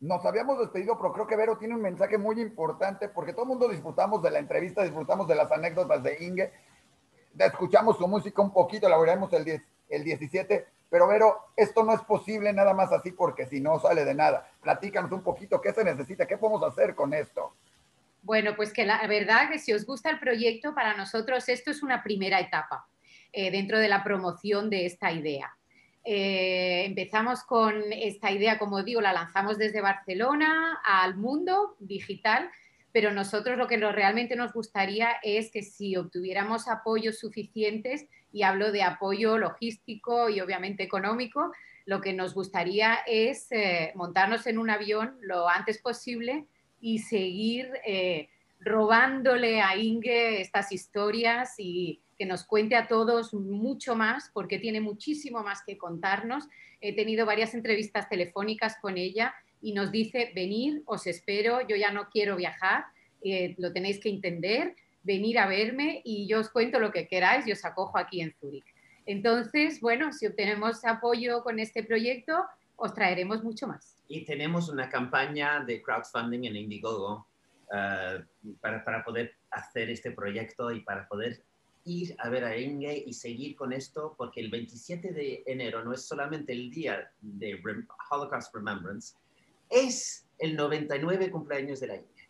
nos habíamos despedido, pero creo que Vero tiene un mensaje muy importante porque todo el mundo disfrutamos de la entrevista, disfrutamos de las anécdotas de Inge, escuchamos su música un poquito, la el, 10, el 17, pero Vero, esto no es posible nada más así porque si no sale de nada. Platícanos un poquito, ¿qué se necesita? ¿Qué podemos hacer con esto? Bueno, pues que la verdad que si os gusta el proyecto, para nosotros esto es una primera etapa eh, dentro de la promoción de esta idea. Eh, empezamos con esta idea, como digo, la lanzamos desde Barcelona al mundo digital, pero nosotros lo que realmente nos gustaría es que si obtuviéramos apoyos suficientes, y hablo de apoyo logístico y obviamente económico, lo que nos gustaría es eh, montarnos en un avión lo antes posible y seguir eh, robándole a Inge estas historias y que nos cuente a todos mucho más, porque tiene muchísimo más que contarnos. He tenido varias entrevistas telefónicas con ella y nos dice, venir, os espero, yo ya no quiero viajar, eh, lo tenéis que entender, venir a verme y yo os cuento lo que queráis y os acojo aquí en Zúrich. Entonces, bueno, si obtenemos apoyo con este proyecto, os traeremos mucho más. Y tenemos una campaña de crowdfunding en Indiegogo uh, para, para poder hacer este proyecto y para poder ir a ver a Inge y seguir con esto, porque el 27 de enero no es solamente el día de Holocaust Remembrance, es el 99 cumpleaños de la Inge.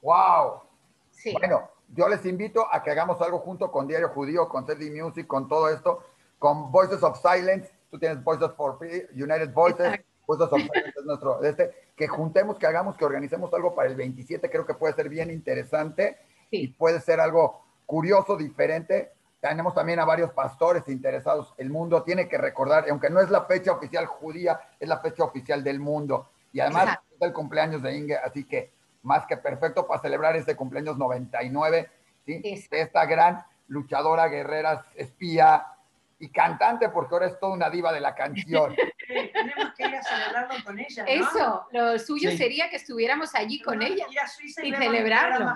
¡Wow! Sí. Bueno, yo les invito a que hagamos algo junto con Diario Judío, con CD Music, con todo esto, con Voices of Silence. Tú tienes Voices for Free, United Voices, Voices of Silence es nuestro, este, que juntemos, que hagamos, que organicemos algo para el 27, creo que puede ser bien interesante y puede ser algo curioso, diferente. Tenemos también a varios pastores interesados. El mundo tiene que recordar, aunque no es la fecha oficial judía, es la fecha oficial del mundo. Y además es el cumpleaños de Inge, así que más que perfecto para celebrar este cumpleaños 99, ¿sí? De esta gran luchadora, guerrera, espía, y cantante porque ahora es toda una diva de la canción. tenemos que ir a celebrarlo con ella. ¿no? Eso, lo suyo sería que estuviéramos allí con ella y, celebrarlo.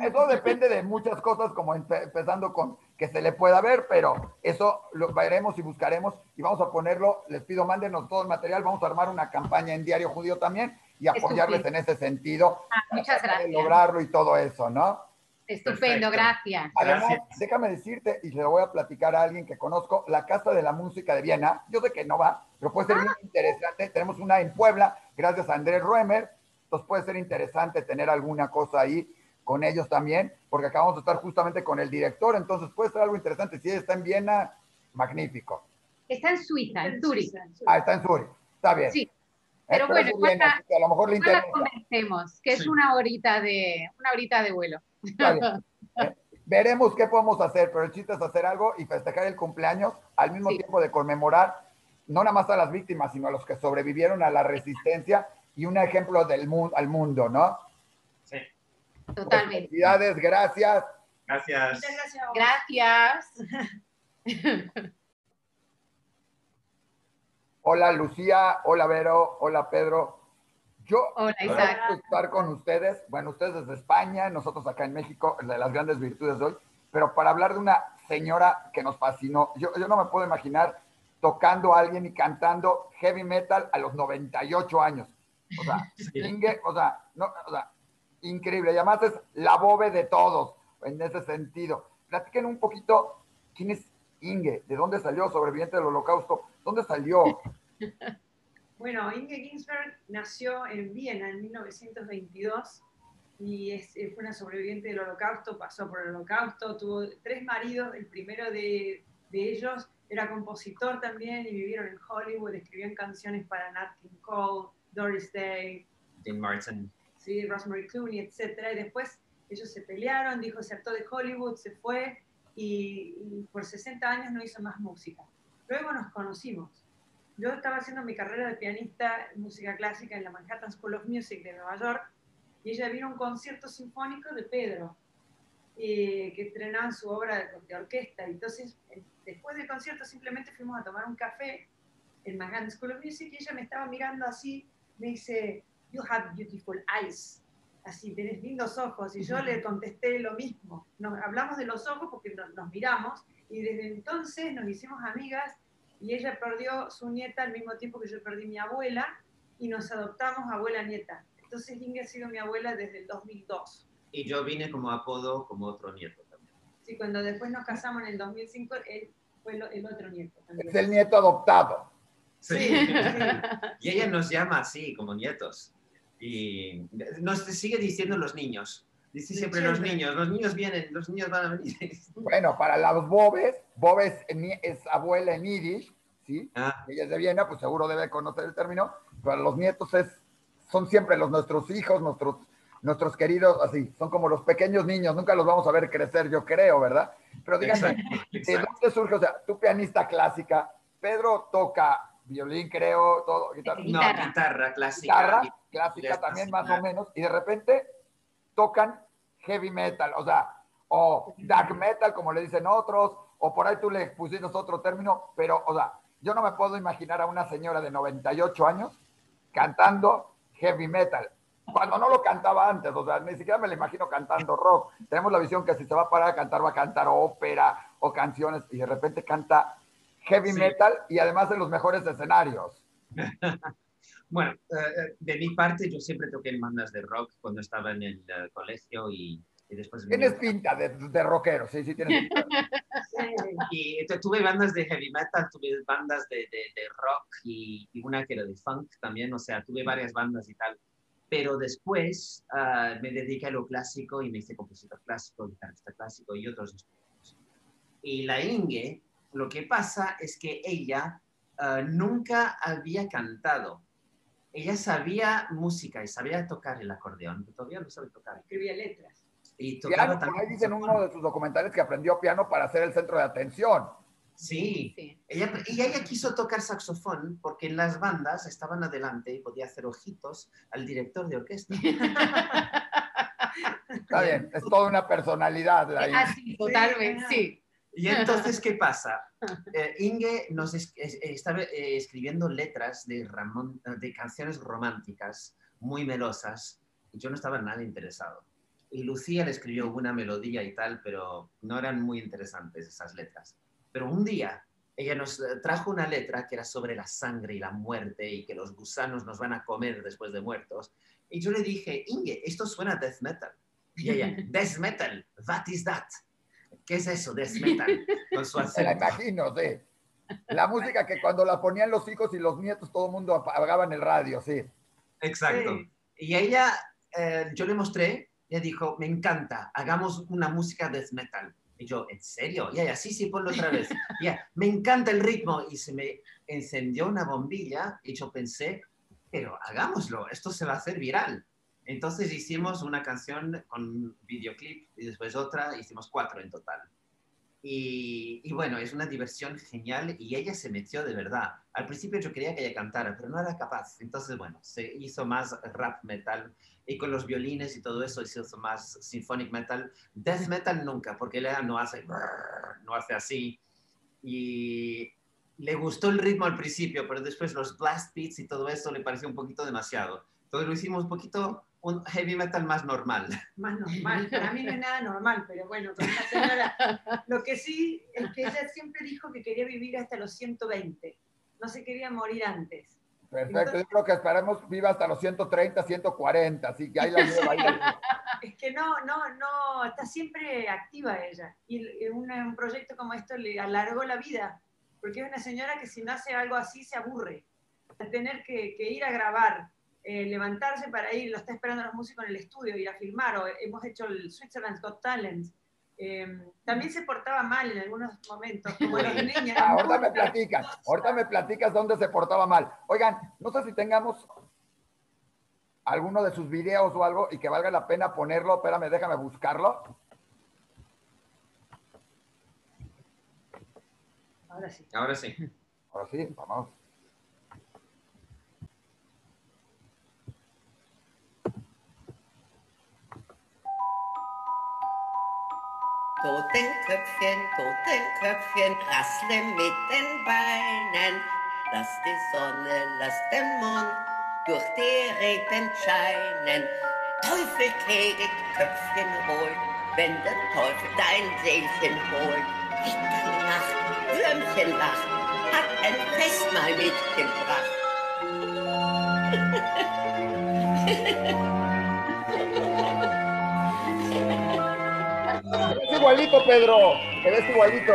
Eso depende de muchas cosas, como empezando con que se le pueda ver, pero eso lo veremos y buscaremos y vamos a ponerlo. Les pido, mándenos todo el material. Vamos a armar una campaña en Diario Judío también y apoyarles en ese sentido. Ah, muchas gracias. Lograrlo y todo eso, ¿no? Estupendo, gracias. Además, déjame decirte, y se lo voy a platicar a alguien que conozco, la Casa de la Música de Viena. Yo sé que no va, pero puede ser muy ah. interesante. Tenemos una en Puebla, gracias a Andrés Ruemer. Entonces puede ser interesante tener alguna cosa ahí con ellos también, porque acabamos de estar justamente con el director. Entonces puede ser algo interesante. Si está en Viena, magnífico. Está en Suiza, en Zurich. Ah, está en Zurich. Está bien. Sí. Pero bueno, a lo mejor le interesa. convencemos, que es una horita de una horita de vuelo. Veremos qué podemos hacer, pero el chiste es hacer algo y festejar el cumpleaños al mismo tiempo de conmemorar no nada más a las víctimas, sino a los que sobrevivieron a la resistencia y un ejemplo del mundo al mundo, ¿no? Sí. Totalmente. Felicidades, gracias. Gracias. Gracias. hola Lucía, hola Vero, hola Pedro. Yo Hola, estar con ustedes, bueno, ustedes desde España, nosotros acá en México, de las grandes virtudes de hoy, pero para hablar de una señora que nos fascinó. Yo, yo no me puedo imaginar tocando a alguien y cantando heavy metal a los 98 años. O sea, Inge, o sea, no, o sea, increíble. Y además es la bobe de todos en ese sentido. Platiquen un poquito quién es Inge, de dónde salió, sobreviviente del holocausto, dónde salió. Bueno, Inge Ginsberg nació en Viena en 1922 y es, eh, fue una sobreviviente del holocausto, pasó por el holocausto, tuvo tres maridos, el primero de, de ellos era compositor también y vivieron en Hollywood, escribían canciones para Nat King Cole, Doris Day, Dean Martin, sí, Rosemary Clooney, etc. Y después ellos se pelearon, dijo, se hartó de Hollywood, se fue y, y por 60 años no hizo más música. Luego nos conocimos yo estaba haciendo mi carrera de pianista en música clásica en la Manhattan School of Music de Nueva York y ella vino a un concierto sinfónico de Pedro, eh, que estrenaban su obra de, orquesta. Entonces, eh, después del concierto simplemente fuimos a tomar un café en Manhattan School of Music y ella me estaba mirando así, me dice, You have beautiful eyes. Así, tenés lindos ojos. Y yo le contesté lo mismo. Nos, hablamos de los ojos porque nos miramos y desde entonces nos hicimos amigas y ella perdió su nieta al mismo tiempo que yo perdí mi abuela y nos adoptamos abuela-nieta. Entonces Inge ha sido mi abuela desde el 2002. Y yo vine como apodo como otro nieto también. Sí, cuando después nos casamos en el 2005, él fue el otro nieto también. Es el nieto adoptado. Sí. y ella nos llama así, como nietos. Y nos sigue diciendo los niños. Dice siempre los niños, los niños vienen, los niños van a venir. Bueno, para los bobes, bobes es abuela en Yiddish, ¿sí? Ah. Ella es de Viena, pues seguro debe conocer el término. Para los nietos es, son siempre los nuestros hijos, nuestros, nuestros queridos, así, son como los pequeños niños, nunca los vamos a ver crecer, yo creo, ¿verdad? Pero díganme, ¿de dónde surge? O sea, tú pianista clásica, Pedro toca violín, creo, todo. Guitarra. No, guitarra clásica. Guitarra clásica también, más o menos. Y de repente tocan heavy metal, o sea, o dark metal, como le dicen otros, o por ahí tú le pusiste otro término, pero, o sea, yo no me puedo imaginar a una señora de 98 años cantando heavy metal. Cuando no lo cantaba antes, o sea, ni siquiera me lo imagino cantando rock. Tenemos la visión que si se va a parar a cantar, va a cantar ópera o canciones, y de repente canta heavy metal y además en los mejores escenarios. bueno, eh, eh, de mi parte yo siempre toqué en bandas de rock cuando estaba en el eh, colegio y, después... Tienes pinta de, de, rockero, sí, sí, tienes pinta. y tuve bandas de heavy metal, tuve bandas de, de, rock y, una que era de funk también, o sea, tuve varias bandas y tal. Pero después ah, me dediqué a lo clásico y me hice compositor clásico, guitarrista clásico y otros. Y la Inge lo que pasa es que ella ah, nunca había cantado. Ella sabía música y sabía tocar el acordeón, pero todavía no sabe tocar. Escribía letras. Y tocaba también. Ahí dice en uno de sus documentales que aprendió piano para ser el centro de atención. Sí, Ella, y ella quiso tocar saxofón porque en las bandas estaban adelante y podía hacer ojitos al director de orquesta. Está bien, es toda una personalidad. Ah, sí, totalmente, sí. Y entonces, ¿qué pasa? Eh, Inge nos estaba eh, escribiendo letras de, de canciones románticas muy melosas y yo no estaba nada interesado. Y Lucía le escribió una melodía y tal, pero no eran muy interesantes esas letras. Pero un día ella nos eh, trajo una letra que era sobre la sangre y la muerte y que los gusanos nos van a comer después de muertos. Y yo le dije, Inge, esto suena a death metal. Y ella, death metal, what is that? ¿Qué es eso? Death metal. Con su Se la imagino, sí. La música que cuando la ponían los hijos y los nietos, todo el mundo apagaba en el radio, sí. Exacto. Y ella, eh, yo le mostré, ella dijo, me encanta, hagamos una música death metal. Y yo, ¿en serio? Y ella, sí, sí, ponlo otra vez. Ya, me encanta el ritmo. Y se me encendió una bombilla y yo pensé, pero hagámoslo, esto se va a hacer viral. Entonces hicimos una canción con videoclip y después otra, hicimos cuatro en total. Y, bueno, es una diversión genial y ella se metió de verdad. Al principio yo quería que ella cantara, pero no era capaz. Entonces, bueno, se hizo más rap metal y con los violines y todo eso se hizo más symphonic metal. Death metal nunca, porque ella no hace, no hace así. Y le gustó el ritmo al principio, pero después los blast beats y todo eso le pareció un poquito demasiado. Entonces lo hicimos un poquito un heavy metal más normal. Más normal. Para mí no es nada normal, pero bueno, con esta señora. Lo que sí es que ella siempre dijo que quería vivir hasta los 120. No se quería morir antes. Perfecto, yo creo que esperamos viva hasta los 130, 140, así que ahí la lleva, ahí Es que no, no, no, está siempre activa ella. Y un, un proyecto como esto le alargó la vida, porque es una señora que si no hace algo así se aburre. Al tener que, que ir a grabar eh, levantarse para ir, lo está esperando los músicos en el estudio, ir a filmar, o hemos hecho el Switzerland's Got Talent. Em, también se portaba mal en algunos momentos, como los niños. Ah, ahorita me platicas, ahorita me platicas dónde se portaba mal. Oigan, no sé si tengamos alguno de sus videos o algo y que valga la pena ponerlo. Espérame, déjame buscarlo. Ahora sí. Ahora sí. Ahora sí, vamos. Totenköpfchen, Totenköpfchen, rassle mit den Beinen. Lass die Sonne, lass den Mond durch die Reden scheinen. Teufel kegelt, Köpfchen holt, wenn der Teufel dein Seelchen holt. Nacht, Würmchen lacht, hat ein Festmahl mitgebracht. ves igualito, Pedro. Te ves igualito.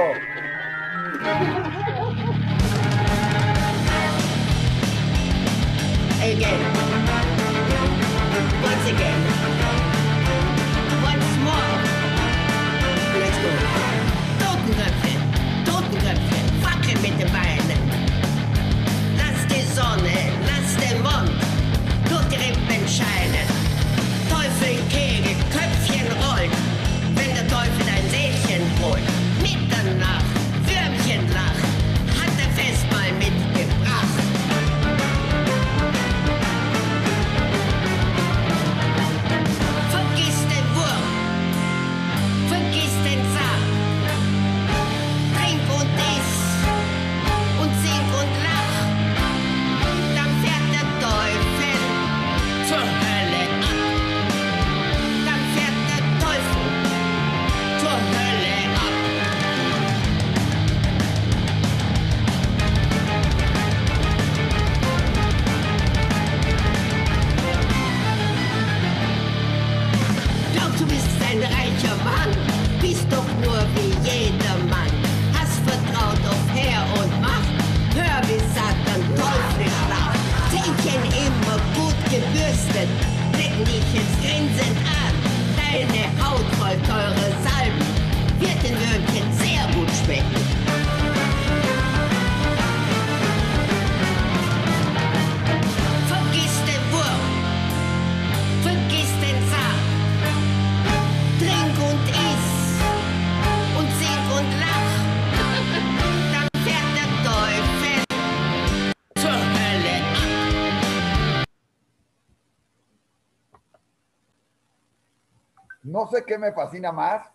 No sé qué me fascina más,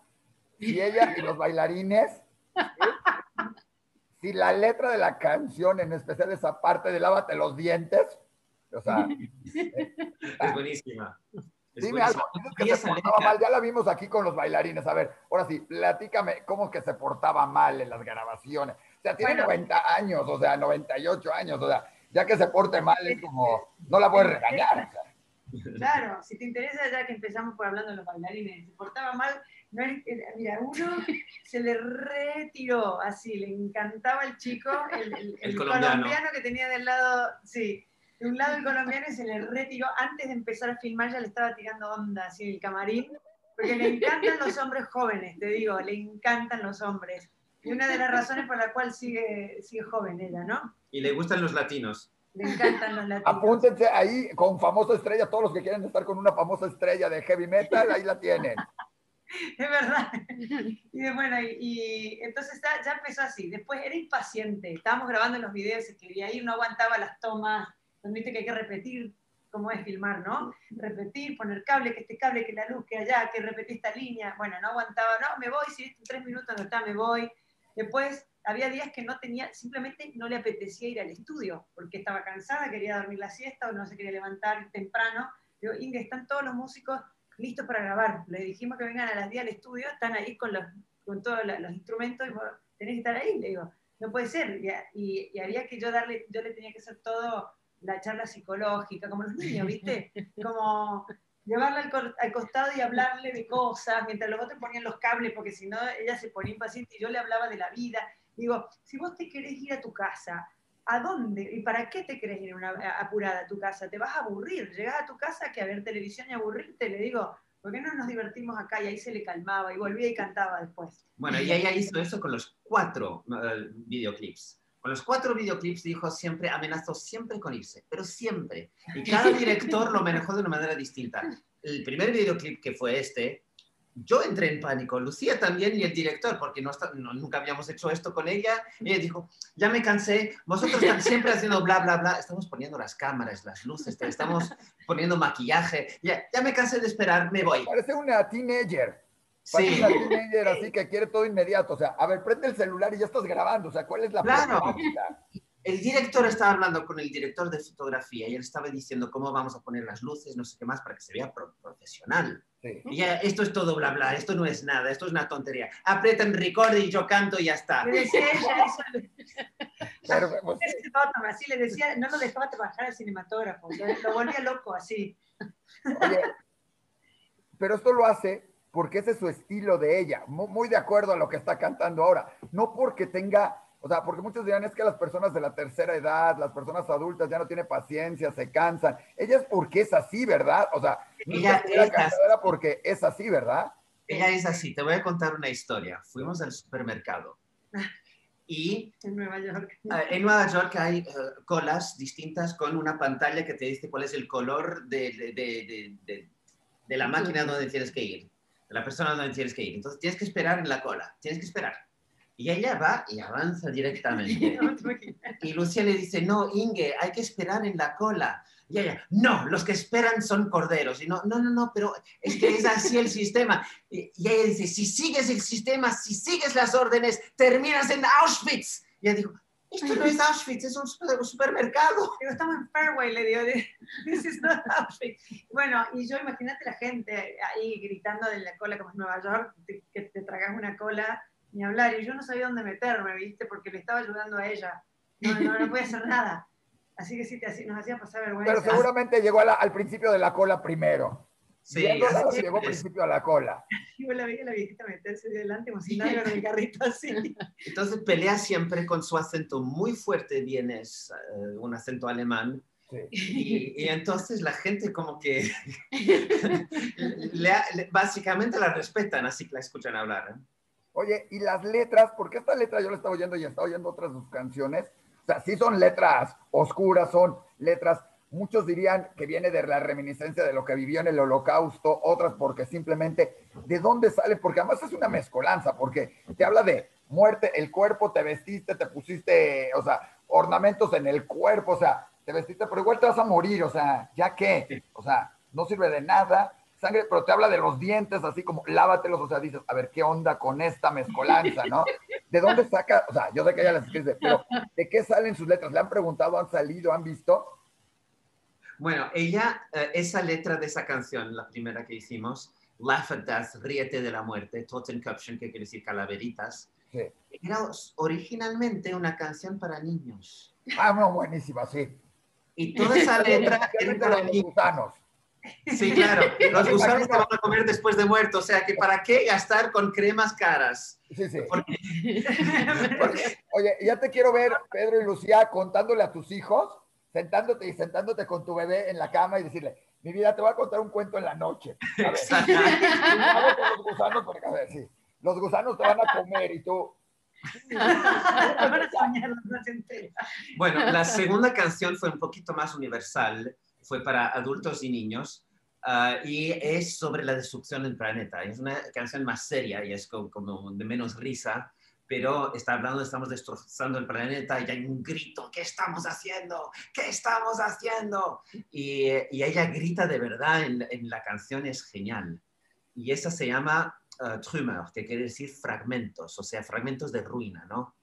si ella y los bailarines, si la letra de la canción, en especial esa parte de lávate los dientes, o sea, Es buenísima. Es dime buenísima. algo, que Y se portaba mal, ya la vimos aquí con los bailarines, a ver, ahora sí, platícame, ¿cómo que se portaba mal en las grabaciones? O sea, tiene Bueno. 90 años, o sea, 98 años, o sea, ya que se porte mal es como, no la puedes regañar, o sea. Claro, si te interesa, ya que empezamos por hablando de los bailarines, se portaba mal, no es- era- mira, uno se le retiró así, le encantaba el chico, el, el- el colombiano. colombiano. que tenía del lado, sí, de un lado el colombiano y se le retiró, antes de empezar a filmar ya le estaba tirando onda así en el camarín, porque le encantan los hombres jóvenes, te digo, le encantan los hombres. Y una de las razones por la cual sigue, sigue joven ella, ¿no? Y le gustan los latinos. Le encantan los latinos. Apúntense ahí con famosa estrella, todos los que quieren estar con una famosa estrella de heavy metal, ahí la tienen. Es verdad. Y bueno, y, y entonces ya, ya empezó así. Después era impaciente. Estábamos grabando los videos y quería ir, no aguantaba las tomas. Donde viste que hay que repetir cómo es filmar, ¿no? Repetir, poner cable, que este cable, que la luz, que allá, que repetí esta línea. Bueno, no aguantaba, no, me voy, si en tres minutos no está, me voy. Después había días que no tenía, simplemente no le apetecía ir al estudio, porque estaba cansada, quería dormir la siesta o no se quería levantar temprano. Digo, Inge, están todos los músicos listos para grabar. Les dijimos que vengan a las 10 al estudio, están ahí con, los, con todos los instrumentos y vos tenés que estar ahí. Le digo, no puede ser. Y, y- había que yo darle, yo le tenía que hacer todo la charla psicológica, como los niños, ¿viste? Como llevarla al, al costado y hablarle de cosas, mientras los otros ponían los cables, porque si no ella se ponía impaciente y yo le hablaba de la vida. Digo, si vos te querés ir a tu casa, ¿a dónde? ¿Y para qué te querés ir una, apurada a tu casa? Te vas a aburrir. Llegás a tu casa que a ver televisión y aburrirte, le digo, ¿por qué no nos divertimos acá? Y ahí se le calmaba y volvía y cantaba después. Bueno, y ella hizo eso con los cuatro eh, videoclips. Con los cuatro videoclips dijo siempre, amenazó siempre con irse, pero siempre. Y cada director lo manejó de una manera distinta. El primer videoclip que fue este, yo entré en pánico, Lucía también y el director, porque no, está- no- nunca habíamos hecho esto con ella. Y ella dijo, ya me cansé, vosotros están siempre haciendo bla, bla, bla. Estamos poniendo las cámaras, las luces, estamos poniendo maquillaje. Ya, ya me cansé de esperar, me voy. Parece una teenager. Parece Sí. una teenager así que quiere todo inmediato. O sea, a ver, prende el celular y ya estás grabando. O sea, ¿cuál es la Claro. problemática? El director estaba hablando con el director de fotografía y él estaba diciendo cómo vamos a poner las luces, no sé qué más, para que se vea pro- profesional. Sí. Y ya, esto es todo bla bla, esto no es nada, esto es una tontería. Apretan record y yo canto y ya está. Me decía ella, eso, Pues, así le decía, no lo dejaba trabajar al cinematógrafo, lo volvía loco así. Oye, pero esto lo hace porque ese es su estilo de ella, muy, de acuerdo a lo que está cantando ahora, no porque tenga, o sea, porque muchos dirán es que las personas de la tercera edad, las personas adultas ya no tienen paciencia, se cansan, ella es porque es así, ¿verdad? O sea, ella es porque es así, ¿verdad? Ella es así, te voy a contar una historia, fuimos al supermercado y en Nueva York, en Nueva York hay eh, colas distintas con una pantalla que te dice cuál es el color de, de, de, de la máquina donde tienes que ir, de la persona donde tienes que ir. Entonces tienes que esperar en la cola, tienes que esperar. Y ella va y avanza directamente. y Lucía le dice, no, Inge, hay que esperar en la cola. Y ella, no, los que esperan son corderos. Y no, no, no, no, pero es que es así el sistema. Y, ella dice, si sigues el sistema, si sigues las órdenes, terminas en Auschwitz. Y ella dijo, esto no es Auschwitz, es un supermercado. Digo, estamos en Fairway, le digo, this is not Auschwitz. Bueno, y yo imagínate la gente ahí gritando de la cola como en Nueva York, que te tragas una cola ni hablar. Y yo no sabía dónde meterme, ¿viste? Porque le estaba ayudando a ella. No, no, no podía hacer nada. Así que sí, te, nos hacía pasar vergüenza. Pero seguramente llegó al principio de la cola primero. Sí, llegó al principio a la cola. Yo la veía la viejita meterse delante como si nadie en el carrito así. Entonces pelea siempre con su acento muy fuerte, vienes uh, un acento alemán. Sí. Y, entonces la gente como que básicamente la respetan, así que la escuchan hablar. ¿eh? Oye, y las letras, porque esta letra yo la estaba oyendo y estaba oyendo otras sus canciones, o sea, sí son letras oscuras, son letras, muchos dirían que viene de la reminiscencia de lo que vivió en el holocausto, otras porque simplemente, ¿de dónde sale? Porque además es una mezcolanza, porque te habla de muerte, el cuerpo, te vestiste, te pusiste, o sea, ornamentos en el cuerpo, o sea, te vestiste, pero igual te vas a morir, o sea, ¿ya qué? O sea, no sirve de nada sangre, pero te habla de los dientes, así como lávatelos, o sea, dices, a ver, ¿qué onda con esta mezcolanza, no? ¿De dónde saca? O sea, yo sé que ella las escribe, pero ¿de qué salen sus letras? ¿Le han preguntado, han salido, han visto? Bueno, ella, eh, esa letra de esa canción, la primera que hicimos, Laugh at Death, Ríete de la Muerte, Totenkopfchen, que quiere decir calaveritas, era originalmente una canción para niños. Ah, no, buenísima, sí. Y toda esa letra era para niños. Sí, claro. Los gusanos te van a comer después de muerto. O sea, que ¿para qué gastar con cremas caras? Sí, sí. Oye, ya te quiero ver, Pedro y Lucía, contándole a tus hijos, sentándote y sentándote con tu bebé en la cama y decirle, mi vida, te voy a contar un cuento en la noche. A ver, los gusanos, porque a ver, sí. Los gusanos te van a comer y tú... bueno, la segunda canción fue un poquito más universal fue para adultos y niños. Ah, y es sobre la destrucción del planeta. Es una canción más seria y es como, de menos risa, pero está hablando, estamos destrozando el planeta y hay un grito, ¿qué estamos haciendo? ¿Qué estamos haciendo? Y, y ella grita de verdad en, en, la canción, es genial. Y esa se llama uh, Trümmer, que quiere decir fragmentos, o sea, fragmentos de ruina, ¿no?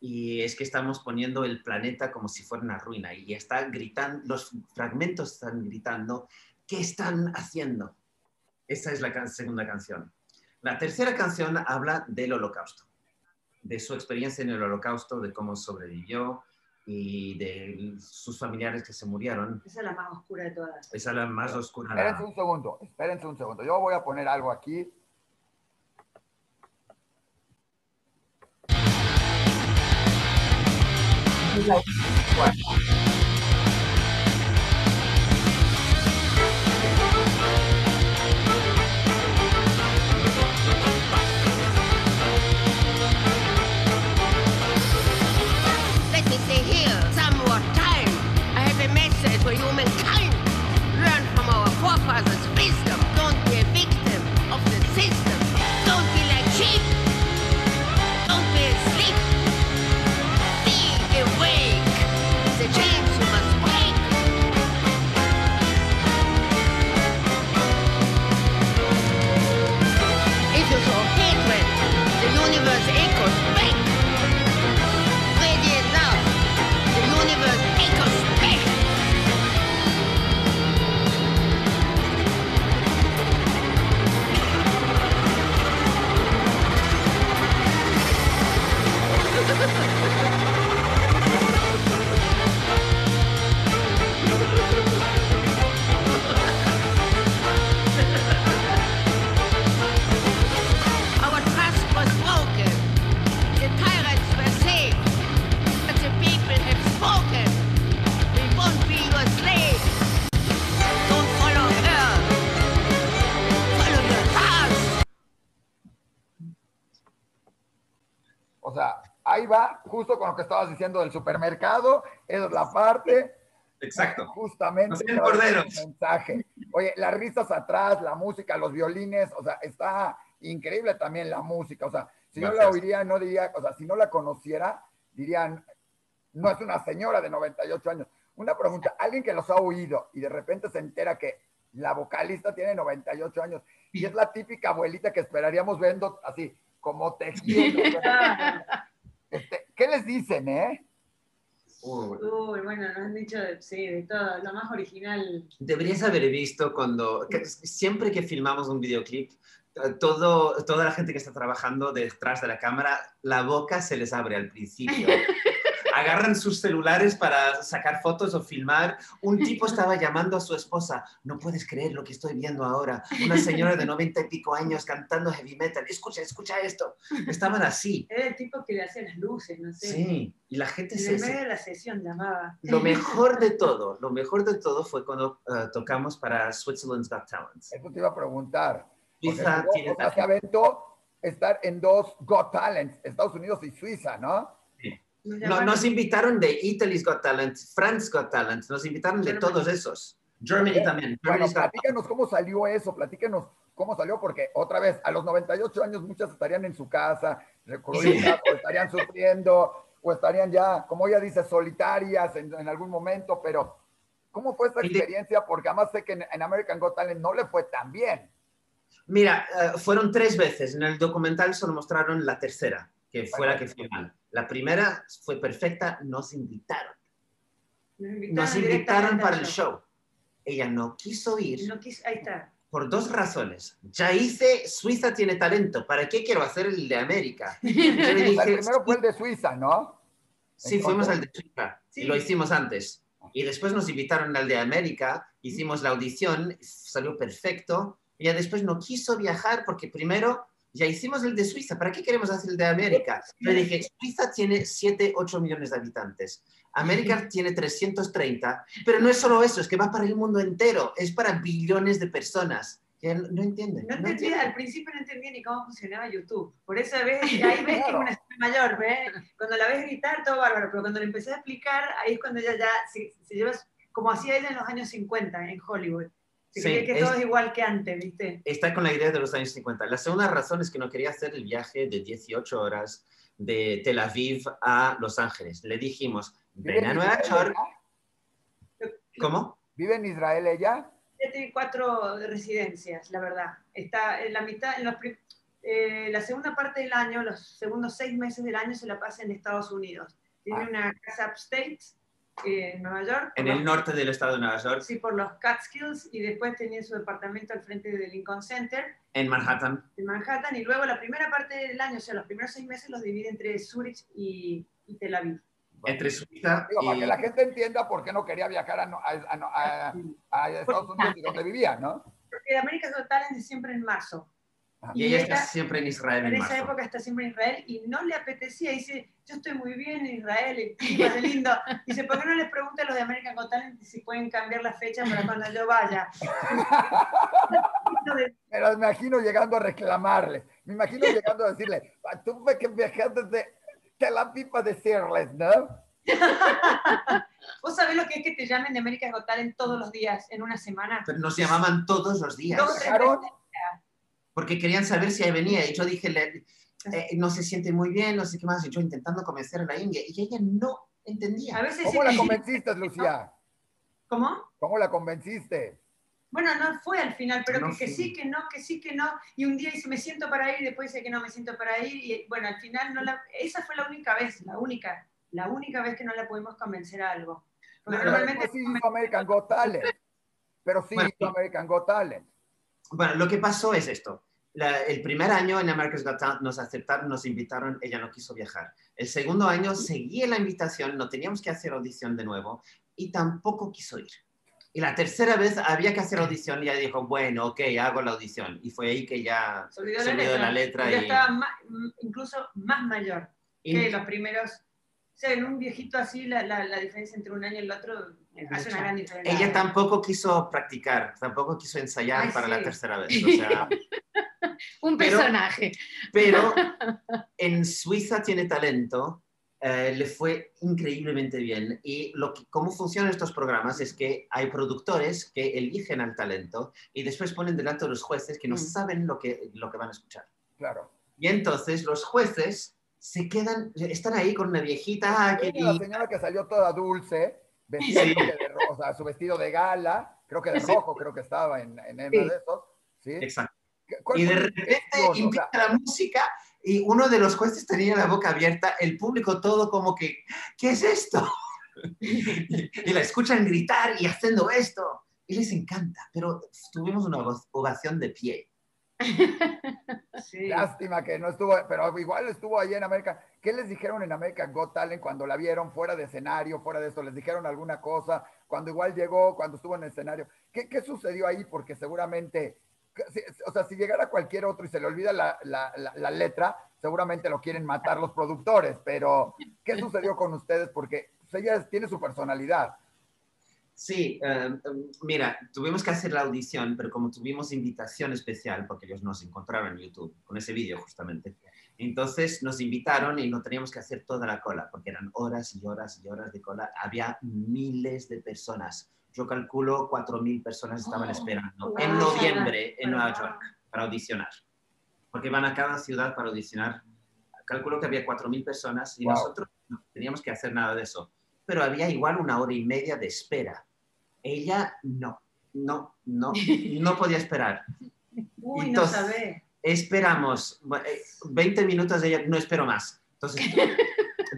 Y es que estamos poniendo el planeta como si fuera una ruina y están gritando, los fragmentos están gritando, ¿qué están haciendo? Esa es la segunda canción. La tercera canción habla del holocausto, de su experiencia en el holocausto, de cómo sobrevivió y de sus familiares que se murieron. Esa es la más oscura de todas. Esa es la más oscura. Espérense un segundo, espérense un segundo. Yo voy a poner algo aquí Let me stay here some more time. I have a message for humankind. Learn from our forefathers' wisdom. Que estabas diciendo del supermercado, esa es la parte. Exacto. Justamente. No corderos. Mensaje. Oye, las risas atrás, la música, los violines, o sea, está increíble también la música. O sea, si no la oiría, no diría, o sea, si no la conociera, dirían, no es una señora de 98 años. Una pregunta, alguien que los ha oído y de repente se entera que la vocalista tiene 98 años y es la típica abuelita que esperaríamos viendo así, como tejiendo. Este, ¿Qué les dicen, eh? Uy, bueno, nos han dicho de, sí, de todo, lo más original. Deberías haber visto cuando, siempre que filmamos un videoclip, todo, toda la gente que está trabajando detrás de la cámara, la boca se les abre al principio. agarran sus celulares para sacar fotos o filmar. Un tipo estaba llamando a su esposa, no puedes creer lo que estoy viendo ahora. Una señora de noventa y pico años cantando heavy metal. Escucha, escucha esto. Estaban así. Era el tipo que le hacía las luces, no sé. Sí, y la gente en se... En medio de la sesión llamaba. Lo mejor de todo, lo mejor de todo fue cuando uh, tocamos para Switzerland's Got Talent. Eso te iba a preguntar. Suiza tiene talento. estar en dos Got Talents, Estados Unidos y Suiza, ¿no? No, nos invitaron de Italy's Got Talent, France Got Talent, nos invitaron de todos esos. Germany también. bueno, platícanos cómo salió eso, platícanos cómo salió, porque otra vez, a los 98 años muchas estarían en su casa, recluidas, o estarían sufriendo, o estarían ya, como ella dice, solitarias en, algún momento, pero ¿cómo fue esa experiencia? Porque además sé que en, American Got Talent no le fue tan bien. Mira, eh, fueron tres veces, en el documental solo mostraron la tercera, que fue la que fue mal. La primera fue perfecta, nos invitaron. Nos invitaron, para el show. Ella no quiso ir. No quiso, ahí está. Por dos razones. Ya hice Suiza tiene talento. ¿Para qué quiero hacer el de América? el primero fue el de Suiza, ¿no? Sí, fuimos al de Suiza. Y lo hicimos antes. Y después nos invitaron al de América. Hicimos la audición. Salió perfecto. Ella después no quiso viajar porque primero ya hicimos el de Suiza, ¿para qué queremos hacer el de América? Le dije, Suiza tiene 7, 8 millones de habitantes, América tiene 330, pero no es solo eso, es que va para el mundo entero, es para billones de personas. Que no, entienden. No, entendía, al principio no entendía ni cómo funcionaba YouTube. Por eso ves, ahí ves que es una mayor, ¿ves? Cuando la ves gritar, todo bárbaro, pero cuando le empecé a explicar, ahí es cuando ella ya se, se lleva, como hacía ella en los años 50 en Hollywood Sí, que todo es igual que antes, ¿viste? Está con la idea de los años 50. La segunda razón es que no quería hacer el viaje de 18 horas de Tel Aviv a Los Ángeles. Le dijimos, ven a Nueva York. ¿Cómo? ¿Vive en Israel ella? tiene cuatro residencias, la verdad. Está en la mitad, en los, eh, la segunda parte del año, los segundos seis meses del año se la pasa en Estados Unidos. Tiene ah. una casa upstate en Nueva York. En el norte del estado de Nueva York. Sí, por los Catskills y después tenía su departamento al frente del Lincoln Center. En Manhattan. En Manhattan y luego la primera parte del año, o sea, los primeros seis meses los divide entre Zurich y, Tel Aviv. Entre Suiza y... Para que la gente entienda por qué no quería viajar a, a, Estados Unidos y donde vivía, ¿no? Porque América Total es siempre en marzo. Y, ella está siempre en Israel. En, esa época está siempre en Israel y no le apetecía. Dice, yo estoy muy bien en Israel, el clima es lindo. Dice, ¿por qué no les pregunta a los de American Got Talent si pueden cambiar la fecha para cuando yo vaya? Me lo imagino llegando a reclamarle. Me imagino llegando a decirle, tú ves que viajaste desde Tel Aviv para decirles, ¿no? ¿Vos sabés lo que es que te llamen de American Got Talent todos los días en una semana? Pero nos llamaban todos los días porque querían saber si ahí venía. Y yo dije, eh, no se siente muy bien, no sé qué más. Y yo intentando convencer a la India. Y ella no entendía. A veces ¿Cómo la convenciste, Lucía? ¿Cómo? ¿Cómo la convenciste? Bueno, no fue al final, pero que, sí, que no, que sí, que no. Y un día dice, me siento para ir, y después dice que no me siento para ir. Y bueno, al final, no la, esa fue la única vez, la única, la única vez que no la pudimos convencer a algo. Porque normalmente... sí hizo American Got Talent. Pero sí hizo American Got Talent. Bueno, lo que pasó es esto. el primer año en America's Got Talent nos aceptaron, nos invitaron, ella no quiso viajar. El segundo año seguí la invitación, no teníamos que hacer audición de nuevo y tampoco quiso ir. Y la tercera vez había que hacer audición y ella dijo, bueno, ok, hago la audición. Y fue ahí que ya se olvidó, de la letra. Y... estaba incluso más mayor que los primeros. O sea, en un viejito así, la, la diferencia entre un año y el otro ella tampoco quiso practicar, tampoco quiso ensayar para la tercera vez. Un personaje. Pero en Suiza tiene talento. eh, le fue increíblemente bien. Y lo que, cómo funcionan estos programas es que hay productores que eligen al talento y después ponen delante de los jueces que no mm. saben lo que, lo que van a escuchar. Claro. Y entonces los jueces se quedan, están ahí con una viejita. Que... La señora que salió toda dulce, vestida de, o sea, su vestido de gala, creo que de rojo, creo que estaba en, en uno de esos. ¿sí? Exacto. Y de repente empieza la música y uno de los jueces tenía la boca abierta, el público todo como que, ¿qué es esto? y la escuchan gritar y haciendo esto. Y les encanta, pero tuvimos una ovación de pie. Lástima que no estuvo, pero igual estuvo ahí en América. ¿Qué les dijeron en América Got Talent cuando la vieron fuera de escenario, fuera de esto? ¿Les dijeron alguna cosa? Cuando igual llegó, cuando estuvo en el escenario. ¿Qué, qué sucedió ahí? Porque seguramente o sea, si llegara cualquier otro y se le olvida la, la, la, letra, seguramente lo quieren matar los productores, pero ¿qué sucedió con ustedes? Porque ella tiene su personalidad. Sí, em, em, mira, tuvimos que hacer la audición, pero como tuvimos invitación especial, porque ellos nos encontraron en YouTube, con ese vídeo justamente, entonces nos invitaron y no teníamos que hacer toda la cola, porque eran horas y horas y horas de cola. Había miles de personas yo calculo 4.000 personas estaban oh, esperando en noviembre en Nueva York para audicionar, porque van a cada ciudad para audicionar. Calculo que había 4.000 personas y nosotros no teníamos que hacer nada de eso, pero había igual una hora y media de espera. Ella no, no, no, no podía esperar. Uy, Entonces, no sabe. Esperamos 20 eh, minutos de ella, no espero más. Entonces,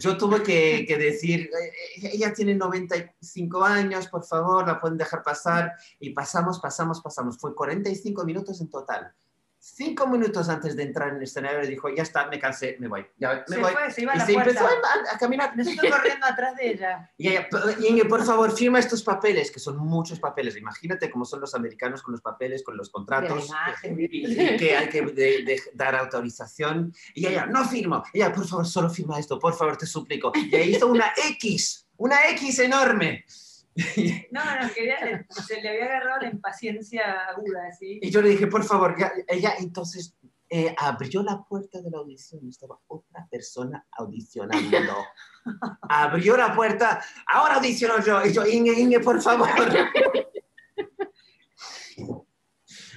yo tuve que, que, decir, eh, ella tiene 95 años, por favor, la pueden dejar pasar. Y pasamos, pasamos, pasamos. Fue 45 minutos en total cinco minutos antes de entrar en el escenario dijo, ya está, me cansé, me voy. Ya, me se voy. Fue, se iba a y la se puerta. empezó a, a, caminar. Me estoy corriendo atrás de ella. Y ella, Inge, por favor, firma estos papeles, que son muchos papeles. Imagínate cómo son los americanos con los papeles, con los contratos, y, y, que hay que de, de dar autorización. Y ella, no firmo. Y ella, por favor, solo firma esto, por favor, te suplico. Y ella hizo una X, una X enorme. No, no, quería, se le había agarrado la impaciencia aguda, ¿sí? Y yo le dije, por favor, ya, ella entonces eh, abrió la puerta de la audición y estaba otra persona audicionando. abrió la puerta, ahora audiciono yo. Y yo, Inge, Inge, por favor.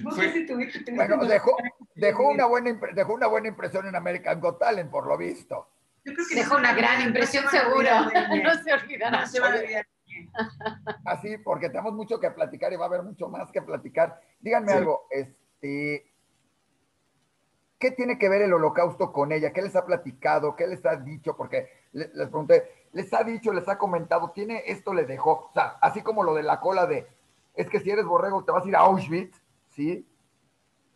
Fue, bueno, dejó, dejó, una buena, dejó una buena impresión en American Got Talent, por lo visto. Yo creo que dejó una gran impresión, seguro. No se olvidará. No se va a olvidar. Así, porque tenemos mucho que platicar y va a haber mucho más que platicar. Díganme sí. algo, este, ¿qué tiene que ver el holocausto con ella? ¿Qué les ha platicado? ¿Qué les ha dicho? Porque les, les pregunté, ¿les ha dicho, les ha comentado, tiene esto le dejó? O sea, así como lo de la cola de, es que si eres borrego te vas a ir a Auschwitz, ¿sí?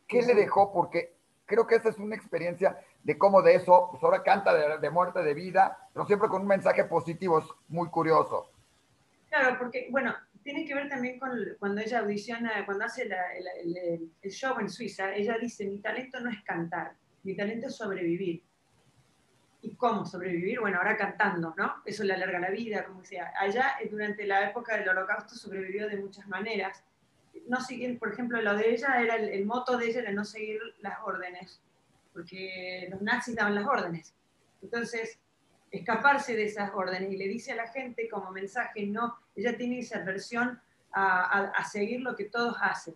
¿Qué sí. le dejó? Porque creo que esa es una experiencia de cómo de eso, pues ahora canta de, de muerte, de vida, pero siempre con un mensaje positivo, es muy curioso. Claro, porque, bueno, tiene que ver también con cuando ella audiciona, cuando hace la, el, el, el, show en Suiza, ella dice, mi talento no es cantar, mi talento es sobrevivir. ¿Y cómo sobrevivir? Bueno, ahora cantando, ¿no? Eso le alarga la vida, como sea. Allá, durante la época del holocausto, sobrevivió de muchas maneras. No seguir, por ejemplo, lo de ella, era el, el moto de ella era no seguir las órdenes, porque los nazis daban las órdenes. Entonces, escaparse de esas órdenes y le dice a la gente como mensaje, no, ella tiene esa aversión a, a, a, seguir lo que todos hacen.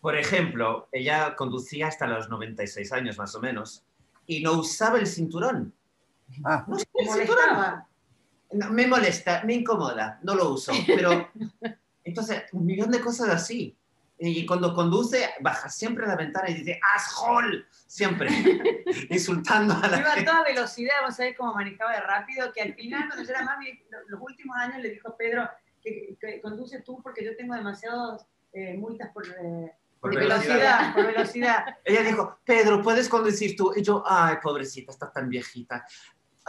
Por ejemplo, ella conducía hasta los 96 años más o menos y no usaba el cinturón. Ah. No usaba el cinturón. No, me molesta, me incomoda, no lo uso, pero entonces un millón de cosas así. Y cuando conduce, baja siempre la ventana y dice, ¡Ashol! Siempre, insultando a la Iba gente. a toda velocidad, vos sabés cómo manejaba de rápido, que al final, cuando yo era más, los últimos años le dijo Pedro, que, que conduce tú porque yo tengo demasiadas eh, multas por, eh, por velocidad. velocidad. por velocidad. Ella dijo, Pedro, ¿puedes conducir tú? Y yo, ay, pobrecita, está tan viejita.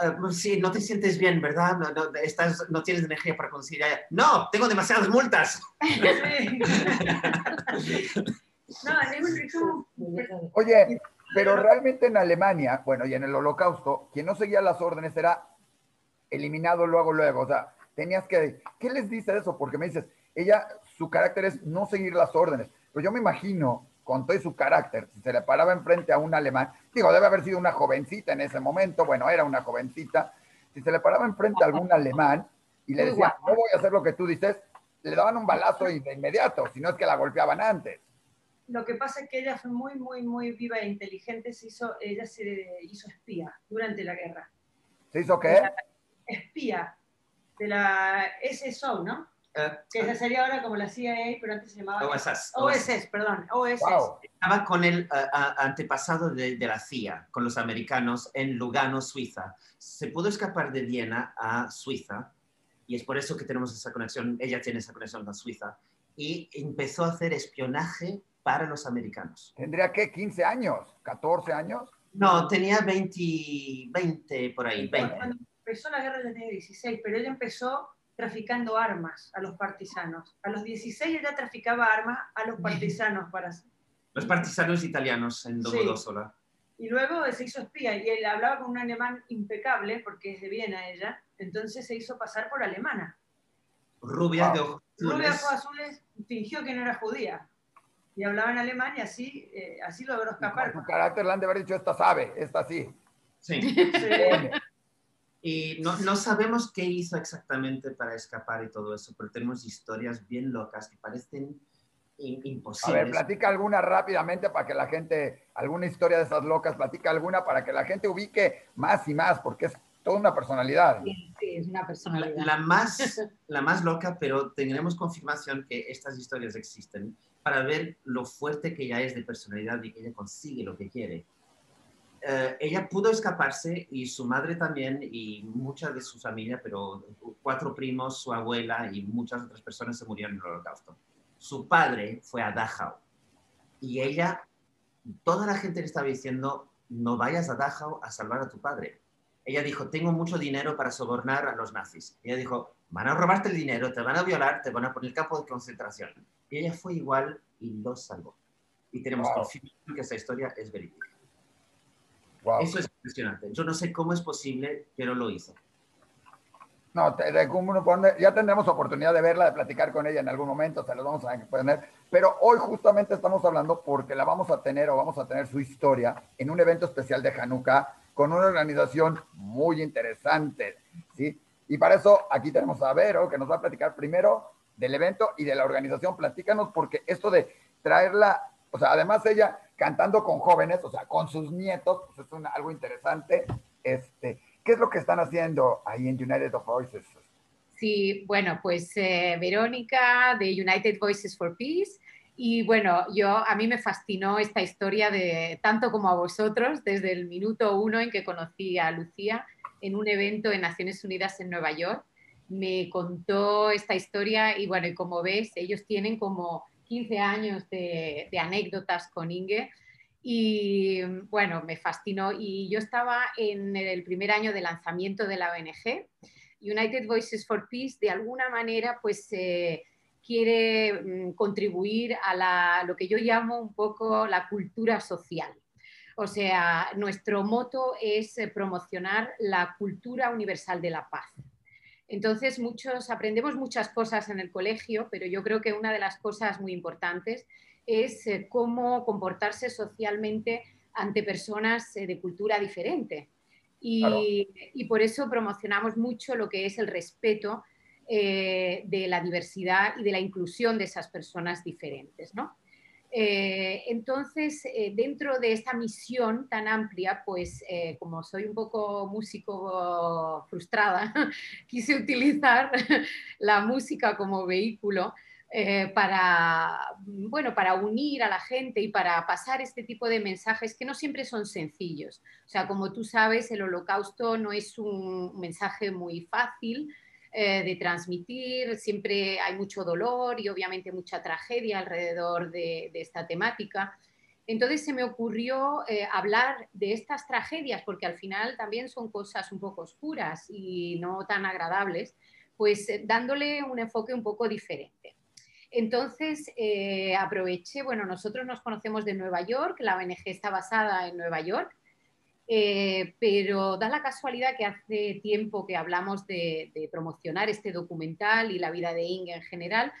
Uh, sí, no te sientes bien, ¿verdad? No, no, estás, no tienes energía para conducir. No, tengo demasiadas multas. Oye, pero realmente en Alemania, bueno, y en el holocausto, quien no seguía las órdenes era eliminado luego, luego. O sea, tenías que... ¿Qué les dice eso? Porque me dices, ella, su carácter es no seguir las órdenes. Pero yo me imagino, con todo su carácter, si se le paraba enfrente a un alemán, digo, debe haber sido una jovencita en ese momento, bueno, era una jovencita, si se le paraba enfrente a algún alemán y le decía, no voy a hacer lo que tú dices, le daban un balazo de inmediato, si no es que la golpeaban antes. Lo que pasa es que ella fue muy, muy, muy viva e inteligente. Se hizo, ella se hizo espía durante la guerra. ¿Se hizo qué? Espía de la SSO, ¿no? Uh, que sería ahora como la CIA, pero antes se llamaba OSS. OSS, perdón, OSS. Estaba con el uh, antepasado de, de, la CIA, con los americanos, en Lugano, Suiza. Se pudo escapar de Viena a Suiza, y es por eso que tenemos esa conexión, ella tiene esa conexión con Suiza, y empezó a hacer espionaje para los americanos. ¿Tendría qué? ¿15 años? ¿14 años? No, tenía 20, 20 por ahí. 20. Cuando empezó la guerra tenía 16, pero ella empezó traficando armas a los partisanos. A los 16 ella traficaba armas a los partisanos para... Los partisanos italianos en Domodossola. Y luego se hizo espía y él hablaba con un alemán impecable, porque es de Viena ella, entonces se hizo pasar por alemana. Rubia de ojos azules. Rubia de ojos azules fingió que no era judía y hablaba en alemán y así, eh, así logró escapar. Su carácter le han de haber dicho, esta sabe, esta sí. Sí. Y no, no, sabemos qué hizo exactamente para escapar y todo eso, pero tenemos historias bien locas que parecen imposibles. A ver, platica alguna rápidamente para que la gente, alguna historia de esas locas, platica alguna para que la gente ubique más y más, porque es toda una personalidad. Sí, sí es una personalidad. La, la, más, la más loca, pero tendremos confirmación que estas historias existen, para ver lo fuerte que ella es de personalidad y que ella consigue lo que quiere. Uh, ella pudo escaparse y su madre también y mucha de su familia, pero cuatro primos, su abuela y muchas otras personas se murieron en el holocausto. Su padre fue a Dachau y ella, toda la gente le estaba diciendo, no vayas a Dachau a salvar a tu padre. Ella dijo, tengo mucho dinero para sobornar a los nazis. Ella dijo, van a robarte el dinero, te van a violar, te van a poner campo de concentración. Y ella fue igual y lo salvó. Y tenemos wow. confirmación que esa historia es verídica. Wow. Eso es impresionante. Yo no sé cómo es posible, pero lo hizo. No, te, ya tendremos oportunidad de verla, de platicar con ella en algún momento, se los vamos a poner. Pero hoy justamente estamos hablando porque la vamos a tener o vamos a tener su historia en un evento especial de Hanukkah con una organización muy interesante, ¿sí? Y para eso aquí tenemos a Vero, que nos va a platicar primero del evento y de la organización. Platícanos, porque esto de traerla, o sea, además ella cantando con jóvenes, o sea, con sus nietos, pues es una, algo interesante. Este, ¿Qué es lo que están haciendo ahí en United of Voices? Sí, bueno, pues eh, Verónica de United Voices for Peace. Y bueno, yo a mí me fascinó esta historia de tanto como a vosotros desde el minuto uno en que conocí a Lucía en un evento en Naciones Unidas en Nueva York me contó esta historia y bueno, y como ves, ellos tienen como 15 años de, anécdotas con Inge y bueno, me fascinó y yo estaba en el primer año de lanzamiento de la ONG. United Voices for Peace de alguna manera pues eh, quiere mm, contribuir a lo que yo llamo un poco la cultura social. O sea, nuestro moto es eh, promocionar la cultura universal de la paz. Entonces, muchos aprendemos muchas cosas en el colegio, pero yo creo que una de las cosas muy importantes es eh, cómo comportarse socialmente ante personas eh, de cultura diferente. Y, claro. y, por eso promocionamos mucho lo que es el respeto eh, de la diversidad y de la inclusión de esas personas diferentes. ¿no? Eh, entonces, eh, dentro de esta misión tan amplia, pues eh, como soy un poco músico frustrada, quise utilizar la música como vehículo para, bueno, para unir a la gente y para pasar este tipo de mensajes que no siempre son sencillos. O sea, como tú sabes, el holocausto no es un mensaje muy fácil, eh, de transmitir, siempre hay mucho dolor y obviamente mucha tragedia alrededor de, esta temática. Entonces se me ocurrió eh, hablar de estas tragedias, porque al final también son cosas un poco oscuras y no tan agradables, pues eh, dándole un enfoque un poco diferente. Entonces aproveché, bueno, nosotros nos conocemos de Nueva York, la ONG está basada en Nueva York, eh, pero da la casualidad que hace tiempo que hablamos de, promocionar este documental y la vida de Inge en general.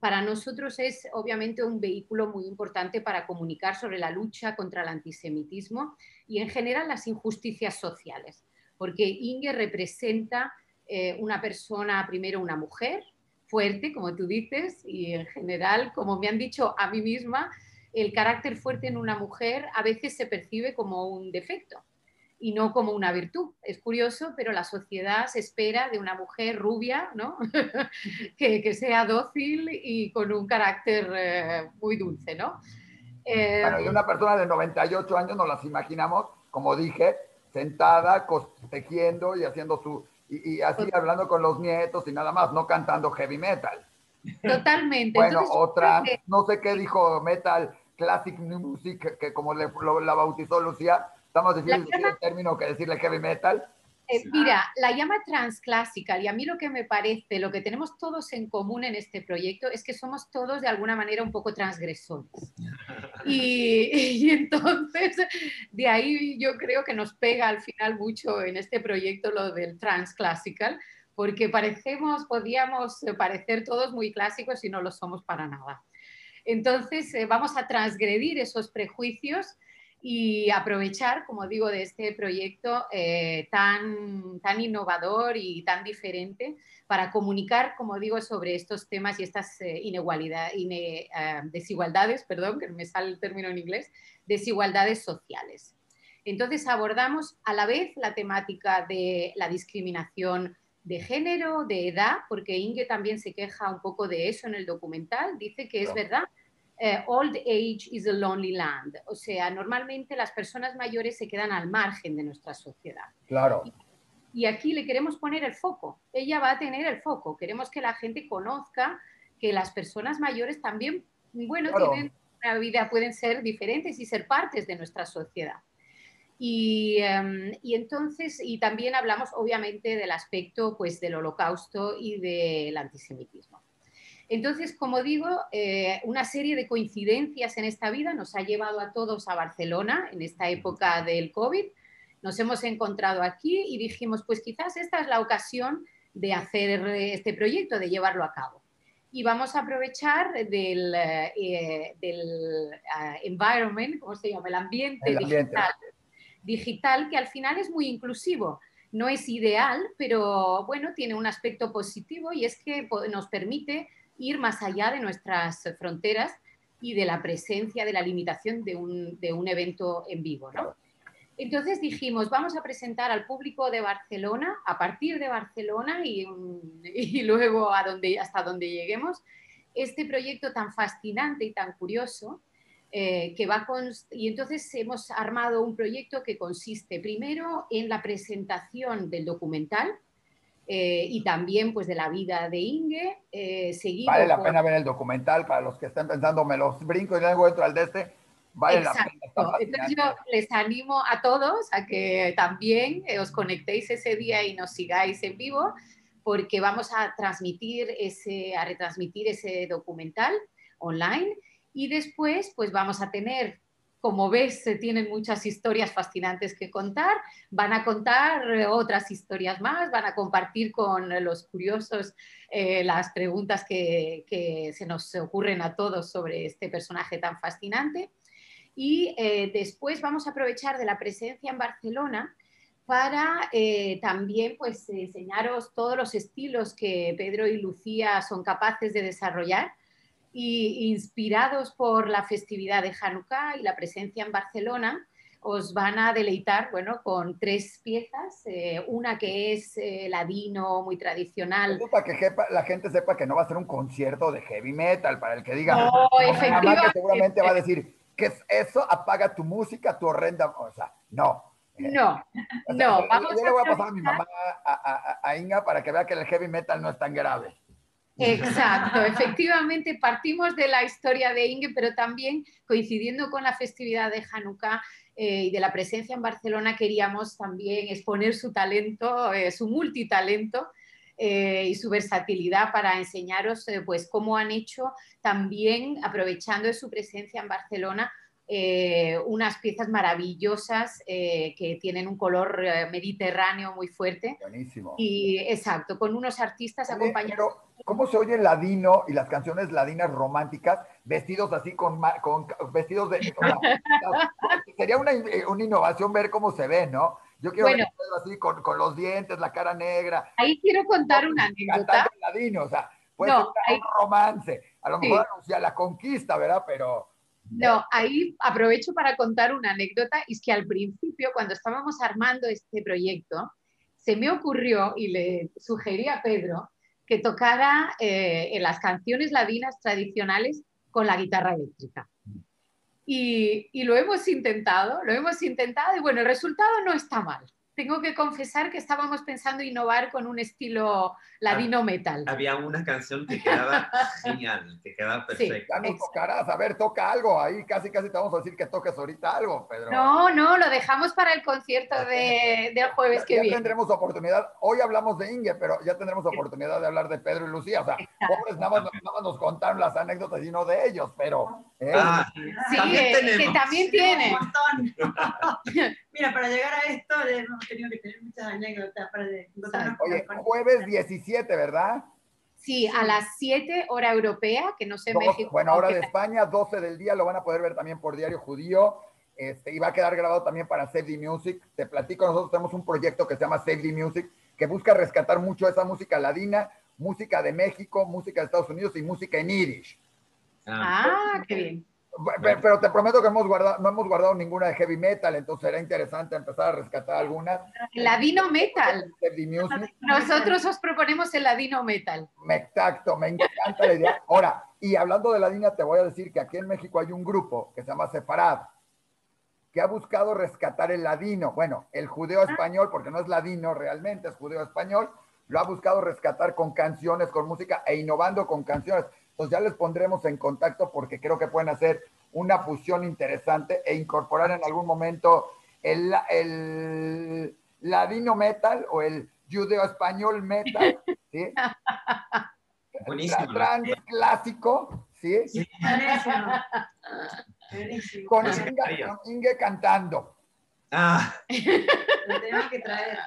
Para nosotros es obviamente un vehículo muy importante para comunicar sobre la lucha contra el antisemitismo y en general las injusticias sociales. porque Inge representa eh, una persona, primero una mujer fuerte, como tú dices, y en general, como me han dicho a mí misma, el carácter fuerte en una mujer a veces se percibe como un defecto y no como una virtud. Es curioso, pero la sociedad se espera de una mujer rubia, ¿no? que, sea dócil y con un carácter eh, muy dulce, ¿no? Eh, bueno, y una persona de 98 años nos las imaginamos, como dije, sentada, tejiendo y haciendo su, y, así hablando con los nietos y nada más, no cantando heavy metal. Totalmente. Bueno, otra, no sé qué dijo metal, classic music, que como le, la bautizó Lucía, estamos diciendo el término que decirle heavy metal. Eh, mira, la llama transclásica y a mí lo que me parece, lo que tenemos todos en común en este proyecto es que somos todos de alguna manera un poco transgresores. Y, y, entonces, de ahí yo creo que nos pega al final mucho en este proyecto lo del transclassical, porque parecemos, podíamos parecer todos muy clásicos y no lo somos para nada. Entonces, eh, vamos a transgredir esos prejuicios y aprovechar, como digo, de este proyecto eh, tan, tan innovador y tan diferente para comunicar, como digo, sobre estos temas y estas eh, eh, desigualdades, perdón, que me sale el término en inglés, desigualdades sociales. Entonces abordamos a la vez la temática de la discriminación de género, de edad, porque Inge también se queja un poco de eso en el documental, dice que es verdad eh, old age is a lonely land. O sea, normalmente las personas mayores se quedan al margen de nuestra sociedad. Claro. Y, aquí le queremos poner el foco. Ella va a tener el foco. Queremos que la gente conozca que las personas mayores también, bueno, tienen una vida, pueden ser diferentes y ser partes de nuestra sociedad. Y, em, y, entonces, y también hablamos obviamente del aspecto pues, del holocausto y del antisemitismo. Entonces, como digo, eh, una serie de coincidencias en esta vida nos ha llevado a todos a Barcelona en esta época del COVID. Nos hemos encontrado aquí y dijimos, pues quizás esta es la ocasión de hacer este proyecto, de llevarlo a cabo. Y vamos a aprovechar del, eh, del ah, environment, ¿cómo se llama? El ambiente, Digital, digital, que al final es muy inclusivo. No es ideal, pero bueno, tiene un aspecto positivo y es que nos permite ir más allá de nuestras fronteras y de la presencia, de la limitación de un, de un evento en vivo. ¿no? Entonces dijimos, vamos a presentar al público de Barcelona, a partir de Barcelona y, y luego a donde, hasta donde lleguemos, este proyecto tan fascinante y tan curioso eh, que va con, y entonces hemos armado un proyecto que consiste primero en la presentación del documental, eh, y también pues de la vida de Inge. Eh, vale la pena ver el documental para los que estén pensando, me los brinco y luego entro al de este. Vale la pena. Entonces yo les animo a todos a que también eh, os conectéis ese día y nos sigáis en vivo porque vamos a transmitir ese, a retransmitir ese documental online y después pues vamos a tener como ves, tienen muchas historias fascinantes que contar. Van a contar eh, otras historias más, van a compartir con los curiosos eh, las preguntas que, se nos ocurren a todos sobre este personaje tan fascinante. Y eh, después vamos a aprovechar de la presencia en Barcelona para también pues, enseñaros todos los estilos que Pedro y Lucía son capaces de desarrollar y inspirados por la festividad de Hanukkah y la presencia en Barcelona, os van a deleitar bueno, con tres piezas, eh, una que es eh, ladino, muy tradicional. Para que la gente sepa que no va a ser un concierto de heavy metal, para el que diga, no, efectivamente. que seguramente va a decir, ¿qué es eso? Apaga tu música, tu horrenda, o sea, no. No, no. Vamos yo le voy a pasar a mi mamá, a, a Inga, para que vea que el heavy metal no es tan grave. Exacto, efectivamente partimos de la historia de Inge, pero también coincidiendo con la festividad de Hanukkah eh, y de la presencia en Barcelona, queríamos también exponer su talento, eh, su multitalento eh, y su versatilidad para enseñaros pues cómo han hecho también, aprovechando de su presencia en Barcelona, eh, unas piezas maravillosas eh, que tienen un color eh, mediterráneo muy fuerte. Buenísimo. Y exacto, con unos artistas acompañados. ¿Cómo se oye el ladino y las canciones ladinas románticas vestidos así con, con vestidos de... sería una, una, innovación ver cómo se ve, ¿no? Yo quiero ver así con, con, los dientes, la cara negra. Ahí quiero contar una anécdota. ladino, o sea, puede ser un romance. A lo mejor anuncia la conquista, ¿verdad? Pero... No, ahí aprovecho para contar una anécdota. Es que al principio, cuando estábamos armando este proyecto, se me ocurrió y le sugerí a Pedro que tocara eh, en las canciones ladinas tradicionales con la guitarra eléctrica. Y, y, lo hemos intentado, lo hemos intentado y bueno, el resultado no está mal tengo que confesar que estábamos pensando innovar con un estilo ladino metal. Había una canción que quedaba genial, que quedaba perfecta. ya no tocarás, a ver, toca algo ahí, casi casi te vamos a decir que toques ahorita algo, Pedro. No, no, lo dejamos para el concierto de, del jueves que viene. Ya tendremos oportunidad, hoy hablamos de Inge, pero ya tendremos oportunidad de hablar de Pedro y Lucía, o sea, pobres nada más, nos contaron las anécdotas y no de ellos, pero... ¿eh? Ah, sí, que también tiene. Mira, para llegar a esto hemos tenido que tener muchas anécdotas para encontrarnos Oye, jueves 17, ¿verdad? Sí, a las 7 hora europea, que no sé México. Bueno, hora de España, 12 del día, lo van a poder ver también por Diario Judío. Este, y va a quedar grabado también para Save the Music. Te platico, nosotros tenemos un proyecto que se llama Save the Music, que busca rescatar mucho esa música ladina, música de México, música de Estados Unidos y música en Irish. Ah, qué bien. Pero te prometo que hemos guardado, no hemos guardado ninguna de heavy metal, entonces será interesante empezar a rescatar algunas. Ladino metal. Nosotros os proponemos el ladino metal. Me, exacto, me encanta la idea. Ahora, y hablando de ladina, te voy a decir que aquí en México hay un grupo que se llama Separad, que ha buscado rescatar el ladino. Bueno, el judeo español, porque no es ladino realmente, es judeo español, lo ha buscado rescatar con canciones, con música e innovando con canciones. Entonces ya les pondremos en contacto porque creo que pueden hacer una fusión interesante e incorporar en algún momento el, el ladino metal o el judeo español metal, ¿sí? Buenísimo. Trans clásico, ¿sí? Con, Inge, cantando. Ah. Lo tenemos que traer.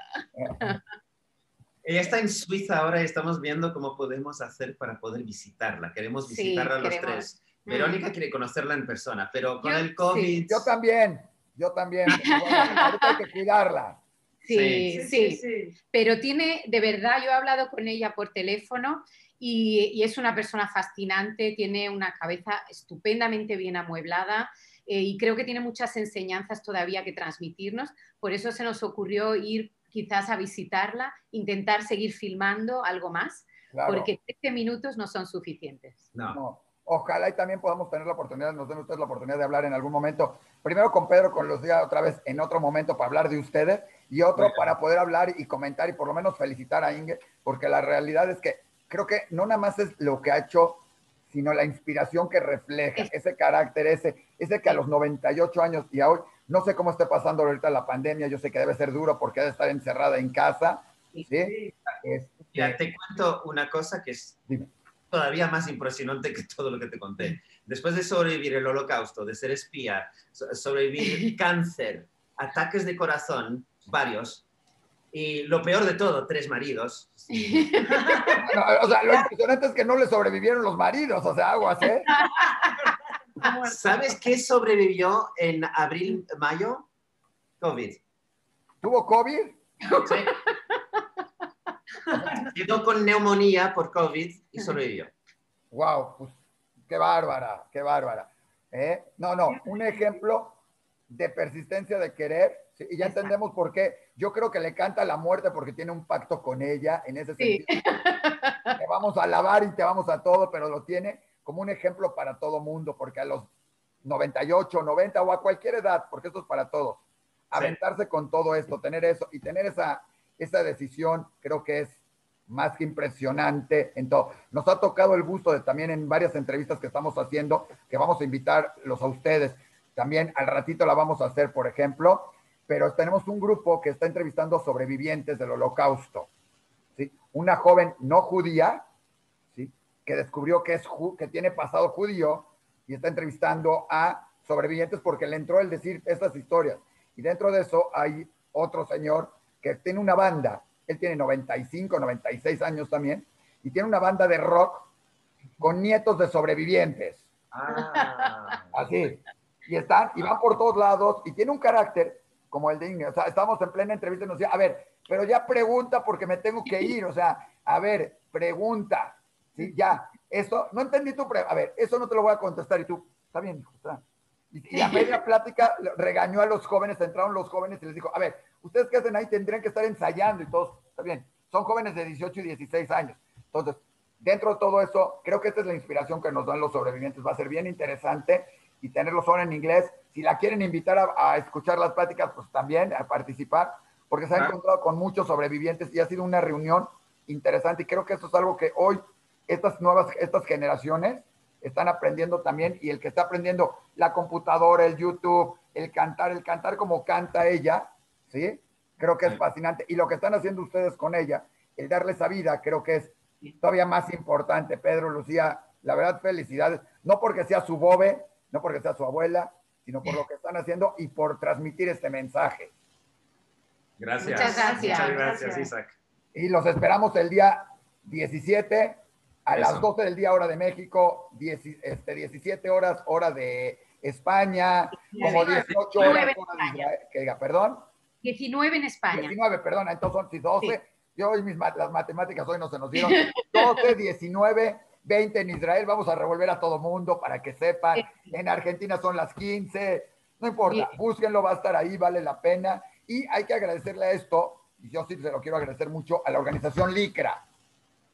Ella está en Suiza ahora y estamos viendo cómo podemos hacer para poder visitarla. Queremos visitarla los tres. Mm. Verónica quiere conocerla en persona, pero con el COVID... Yo también, yo también. hay que cuidarla. Sí sí, sí, Pero tiene, de verdad, yo he hablado con ella por teléfono y, es una persona fascinante, tiene una cabeza estupendamente bien amueblada. Eh, y creo que tiene muchas enseñanzas todavía que transmitirnos. Por eso se nos ocurrió ir quizás a visitarla, intentar seguir filmando algo más, porque 13 minutos no son suficientes. No. Ojalá y también podamos tener la oportunidad, nos den ustedes la oportunidad de hablar en algún momento, primero con Pedro, con los días otra vez en otro momento para hablar de ustedes y otro para poder hablar y comentar y por lo menos felicitar a Inge, porque la realidad es que creo que no nada más es lo que ha hecho, sino la inspiración que refleja, ese carácter, ese, ese que a los 98 años y a hoy no sé cómo esté pasando ahorita la pandemia, yo sé que debe ser duro porque debe estar encerrada en casa. ¿sí? Ya te cuento una cosa que es todavía más impresionante que todo lo que te conté. Después de sobrevivir el holocausto, de ser espía, sobrevivir cáncer, ataques de corazón, varios, y lo peor de todo, tres maridos. o sea, lo impresionante es que no le sobrevivieron los maridos, o sea, aguas, ¿eh? ¿Sabes qué sobrevivió en abril, mayo? COVID. ¿Tuvo COVID? Sí. Quedó con neumonía por COVID y sobrevivió. Wow, pues qué bárbara, qué bárbara. ¿Eh? No, no, un ejemplo de persistencia de querer, y ya entendemos por qué. Yo creo que le canta la muerte porque tiene un pacto con ella en ese sentido. Te vamos a alabar y te vamos a todo, pero lo tiene como un ejemplo para todo mundo, porque a los 98, 90 o a cualquier edad, porque esto es para todos, aventarse con todo esto, tener eso y tener esa, esa decisión, creo que es más que impresionante en todo. Nos ha tocado el gusto de también en varias entrevistas que estamos haciendo, que vamos a invitarlos a ustedes. También al ratito la vamos a hacer, por ejemplo, pero tenemos un grupo que está entrevistando sobrevivientes del holocausto. ¿sí? Una joven no judía que descubrió que, es, que tiene pasado judío y está entrevistando a sobrevivientes porque le entró el decir estas historias. Y dentro de eso hay otro señor que tiene una banda, él tiene 95, 96 años también, y tiene una banda de rock con nietos de sobrevivientes. Ah. Así. Y están, y van por todos lados, y tiene un carácter como el de Inge. O sea, estamos en plena entrevista y nos decía, a ver, pero ya pregunta porque me tengo que ir. O sea, a ver, pregunta. Sí, ya. Eso, no entendí tu pregunta. A ver, eso no te lo voy a contestar. Y tú, está bien, hijo, está. Y, a media plática regañó a los jóvenes, entraron los jóvenes y les dijo, a ver, ustedes qué hacen ahí tendrían que estar ensayando y todos, está bien, son jóvenes de 18 y 16 años. Entonces, dentro de todo eso, creo que esta es la inspiración que nos dan los sobrevivientes. Va a ser bien interesante y tenerlos ahora en inglés. Si la quieren invitar a, escuchar las pláticas, pues también a participar, porque se ha encontrado con muchos sobrevivientes y ha sido una reunión interesante. Y creo que eso es algo que hoy estas nuevas, estas generaciones están aprendiendo también y el que está aprendiendo la computadora, el YouTube, el cantar, el cantar como canta ella, ¿sí? Creo que es fascinante. Y lo que están haciendo ustedes con ella, el darle esa vida, creo que es todavía más importante. Pedro, Lucía, la verdad, felicidades. No porque sea su bobe, no porque sea su abuela, sino por lo que están haciendo y por transmitir este mensaje. Gracias. Muchas gracias. Muchas gracias, Isaac. Y los esperamos el día 17 a las 12 del día hora de México, este, 17 horas hora de España, como 18 horas hora de Israel. Que diga, perdón. 19 en España. 19, perdón, entonces son 12. Yo hoy mis, las matemáticas hoy no se nos dieron. 12, 19, 20 en Israel. Vamos a revolver a todo mundo para que sepan. En Argentina son las 15. No importa, búsquenlo, va a estar ahí, vale la pena. Y hay que agradecerle a esto, y yo sí se lo quiero agradecer mucho, a la organización LICRA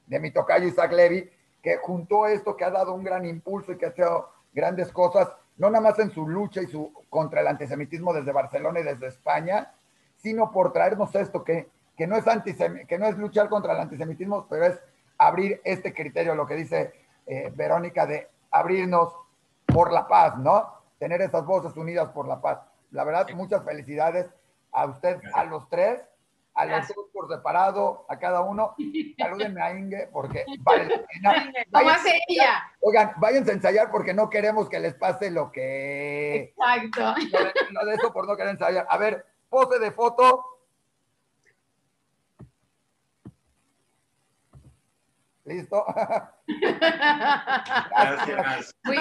de mi tocayo Isaac Levy, que juntó esto, que ha dado un gran impulso y que ha hecho grandes cosas, no nada más en su lucha y su contra el antisemitismo desde Barcelona y desde España, sino por traernos esto que, que, no, es que no es luchar contra el antisemitismo, pero es abrir este criterio, lo que dice eh, Verónica, de abrirnos por la paz, ¿no? Tener esas voces unidas por la paz. La verdad, muchas felicidades a usted, a los tres a los dos por separado, a cada uno. Salúdenme a Inge porque vale la pena. ¿Cómo hace ella? Oigan, váyanse a ensayar porque no queremos que les pase lo que... Exacto. Lo de, eso por no querer ensayar. A ver, pose de foto. ¿Listo? Gracias.